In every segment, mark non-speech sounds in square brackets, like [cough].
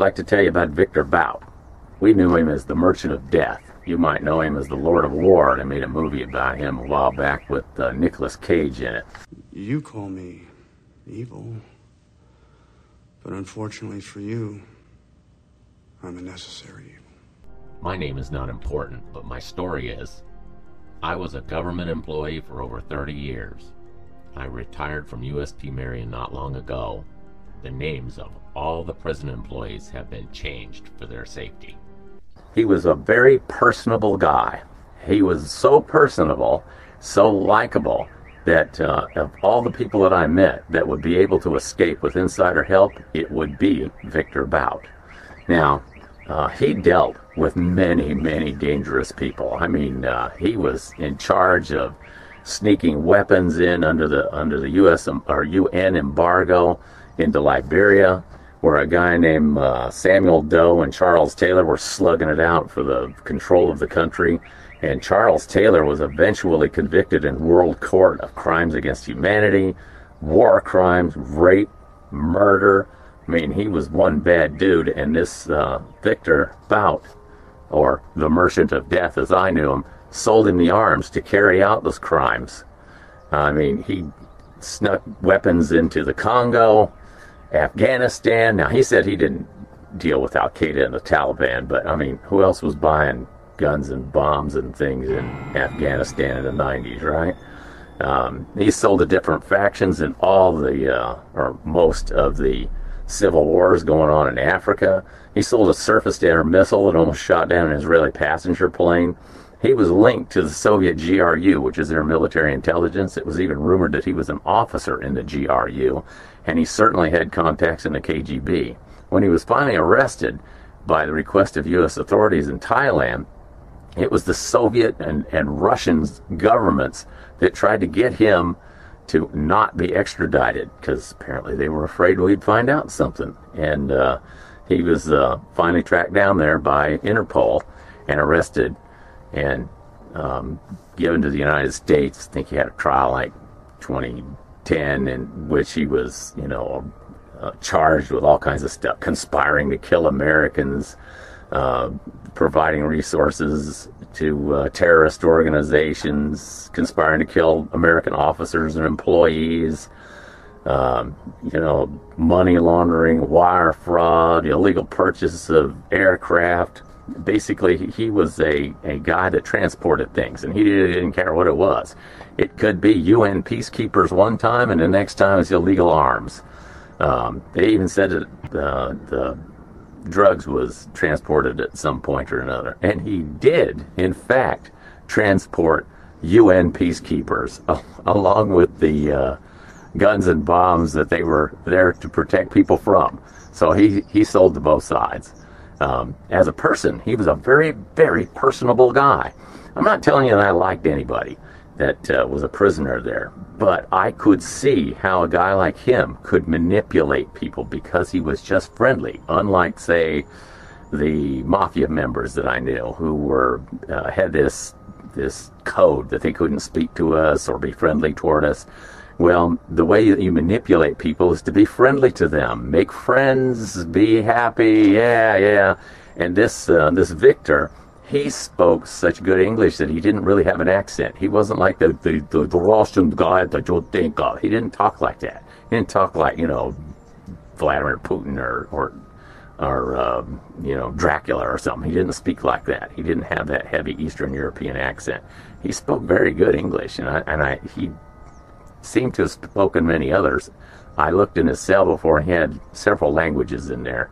I'd like to tell you about Victor Bout. We knew him as the Merchant of Death. You might know him as the Lord of War. They made a movie about him a while back with uh, Nicolas Cage in it. You call me evil, but unfortunately for you, I'm a necessary evil. My name is not important, but my story is. I was a government employee for over 30 years. I retired from USP Marion not long ago. The names of all the prison employees have been changed for their safety. He was a very personable guy. He was so personable, so likable, that uh, of all the people that I met that would be able to escape with insider help, it would be Victor Bout. Now, uh, he dealt with many, many dangerous people. I mean, uh, he was in charge of sneaking weapons in under the under the U.S. or UN embargo into Liberia, where a guy named uh, Samuel Doe and Charles Taylor were slugging it out for the control of the country. And Charles Taylor was eventually convicted in world court of crimes against humanity, war crimes, rape, murder. I mean, he was one bad dude, and this uh, Victor Bout, or the Merchant of Death as I knew him, sold him the arms to carry out those crimes. I mean, he snuck weapons into the Congo, Afghanistan. Now, he said he didn't deal with Al Qaeda and the Taliban, but I mean, who else was buying guns and bombs and things in Afghanistan in the 90s, right? Um, he sold to different factions in all the, uh, or most of the civil wars going on in Africa. He sold a surface to air missile that almost shot down an Israeli passenger plane. He was linked to the Soviet GRU, which is their military intelligence. It was even rumored that he was an officer in the GRU, and he certainly had contacts in the KGB. When he was finally arrested by the request of U.S. authorities in Thailand, it was the Soviet and, and Russian governments that tried to get him to not be extradited because apparently they were afraid we'd find out something. And uh, he was uh, finally tracked down there by Interpol and arrested and um, given to the United States. I think he had a trial like 2010 in which he was, you know, uh, charged with all kinds of stuff, conspiring to kill Americans, uh, providing resources to uh, terrorist organizations, conspiring to kill American officers and employees, um, you know, money laundering, wire fraud, illegal purchase of aircraft. Basically, he was a, a guy that transported things, and he didn't care what it was. It could be UN peacekeepers one time, and the next time it's illegal arms. Um, they even said that uh, the drugs was transported at some point or another. And he did, in fact, transport UN peacekeepers [laughs] along with the uh, guns and bombs that they were there to protect people from. So he, he sold to both sides. Um, as a person, he was a very, very personable guy. I'm not telling you that I liked anybody that uh, was a prisoner there. But I could see how a guy like him could manipulate people because he was just friendly, unlike, say, the mafia members that I knew who were uh, had this this code that they couldn't speak to us or be friendly toward us. Well, the way that you manipulate people is to be friendly to them, make friends, be happy, yeah, yeah. And this uh, this Victor he spoke such good English that he didn't really have an accent. He wasn't like the, the, the, the Russian guy that you think of. He didn't talk like that. He didn't talk like, you know, Vladimir Putin or, or, or um, you know, Dracula or something. He didn't speak like that. He didn't have that heavy Eastern European accent. He spoke very good English, and I, and I, he seemed to have spoken many others. I looked in his cell before he had several languages in there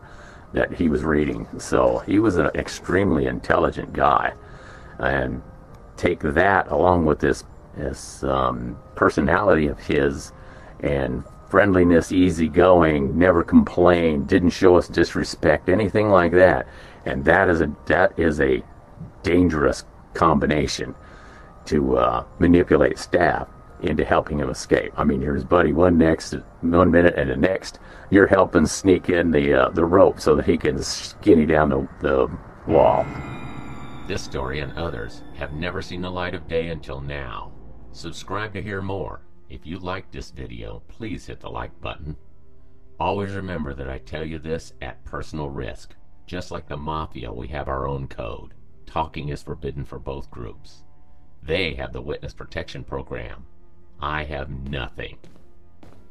that he was reading. So he was an extremely intelligent guy, and take that along with this this um, personality of his and friendliness, easygoing, never complained, didn't show us disrespect, anything like that. And that is a that is a dangerous combination to uh, manipulate staff into helping him escape. I mean, here's Buddy one next one minute, and the next you're helping sneak in the uh, the rope so that he can skinny down the, the wall. This story and others have never seen the light of day until now. Subscribe to hear more. If you liked this video, please hit the like button. Always remember that I tell you this at personal risk. Just like the Mafia, we have our own code. Talking is forbidden for both groups. They have the Witness Protection Program. I have nothing.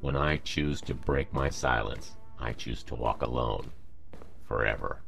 When I choose to break my silence, I choose to walk alone forever.